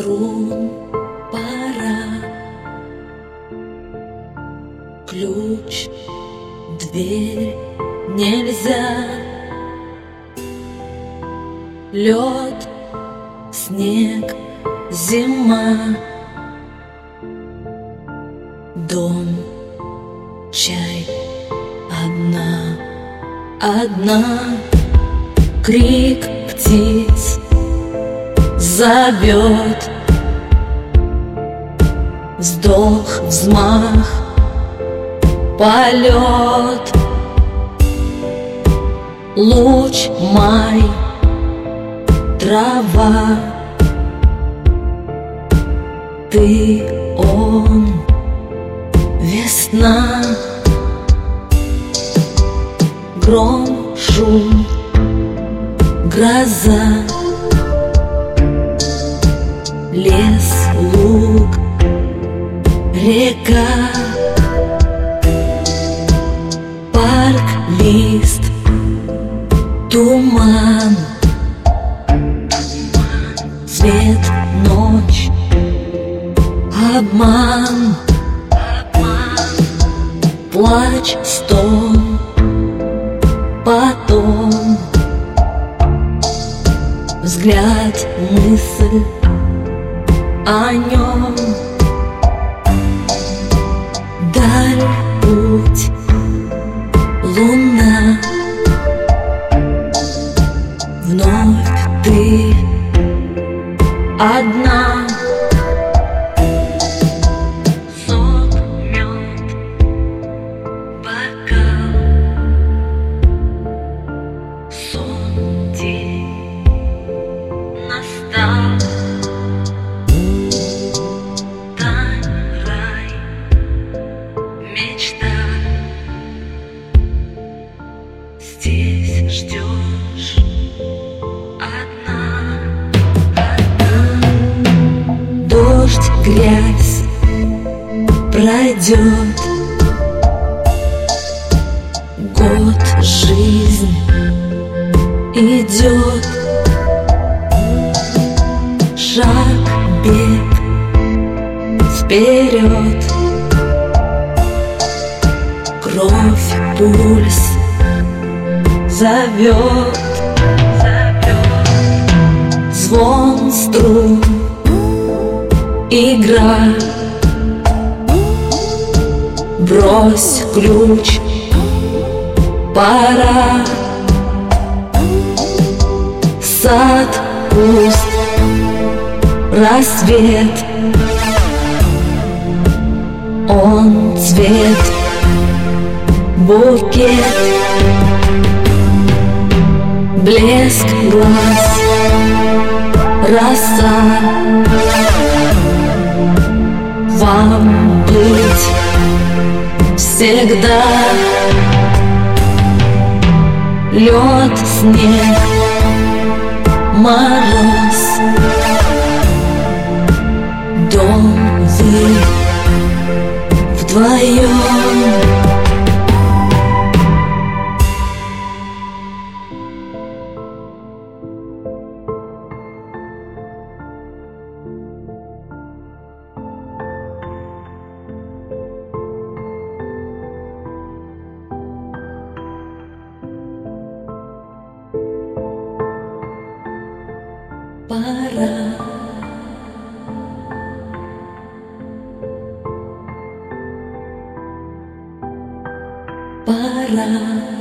Струн пора. Ключ, дверь нельзя. Лед, снег, зима. Дом, чай, одна, одна. Крик птиц зовет. Вздох, взмах, полет. Луч, май, трава. Ты, он, весна. Гром, шум, гроза Лес, луг, река Парк, лист, туман Свет, ночь, обман Плач, стон, потом Взгляд, мысль о нем Даль, путь, луна. Вновь ты одна Здесь ждешь одна, одна. Дождь, грязь пройдет. Год, жизнь идет. Шаг, бег вперед. Кровь, пульс зовет. Звон струн, игра. Брось ключ, пора. Сад пуст, рассвет. Он цвет, букет Блеск глаз, роса Вам быть всегда. Лед, снег, мороз. Дом вы вдвоем пора Пора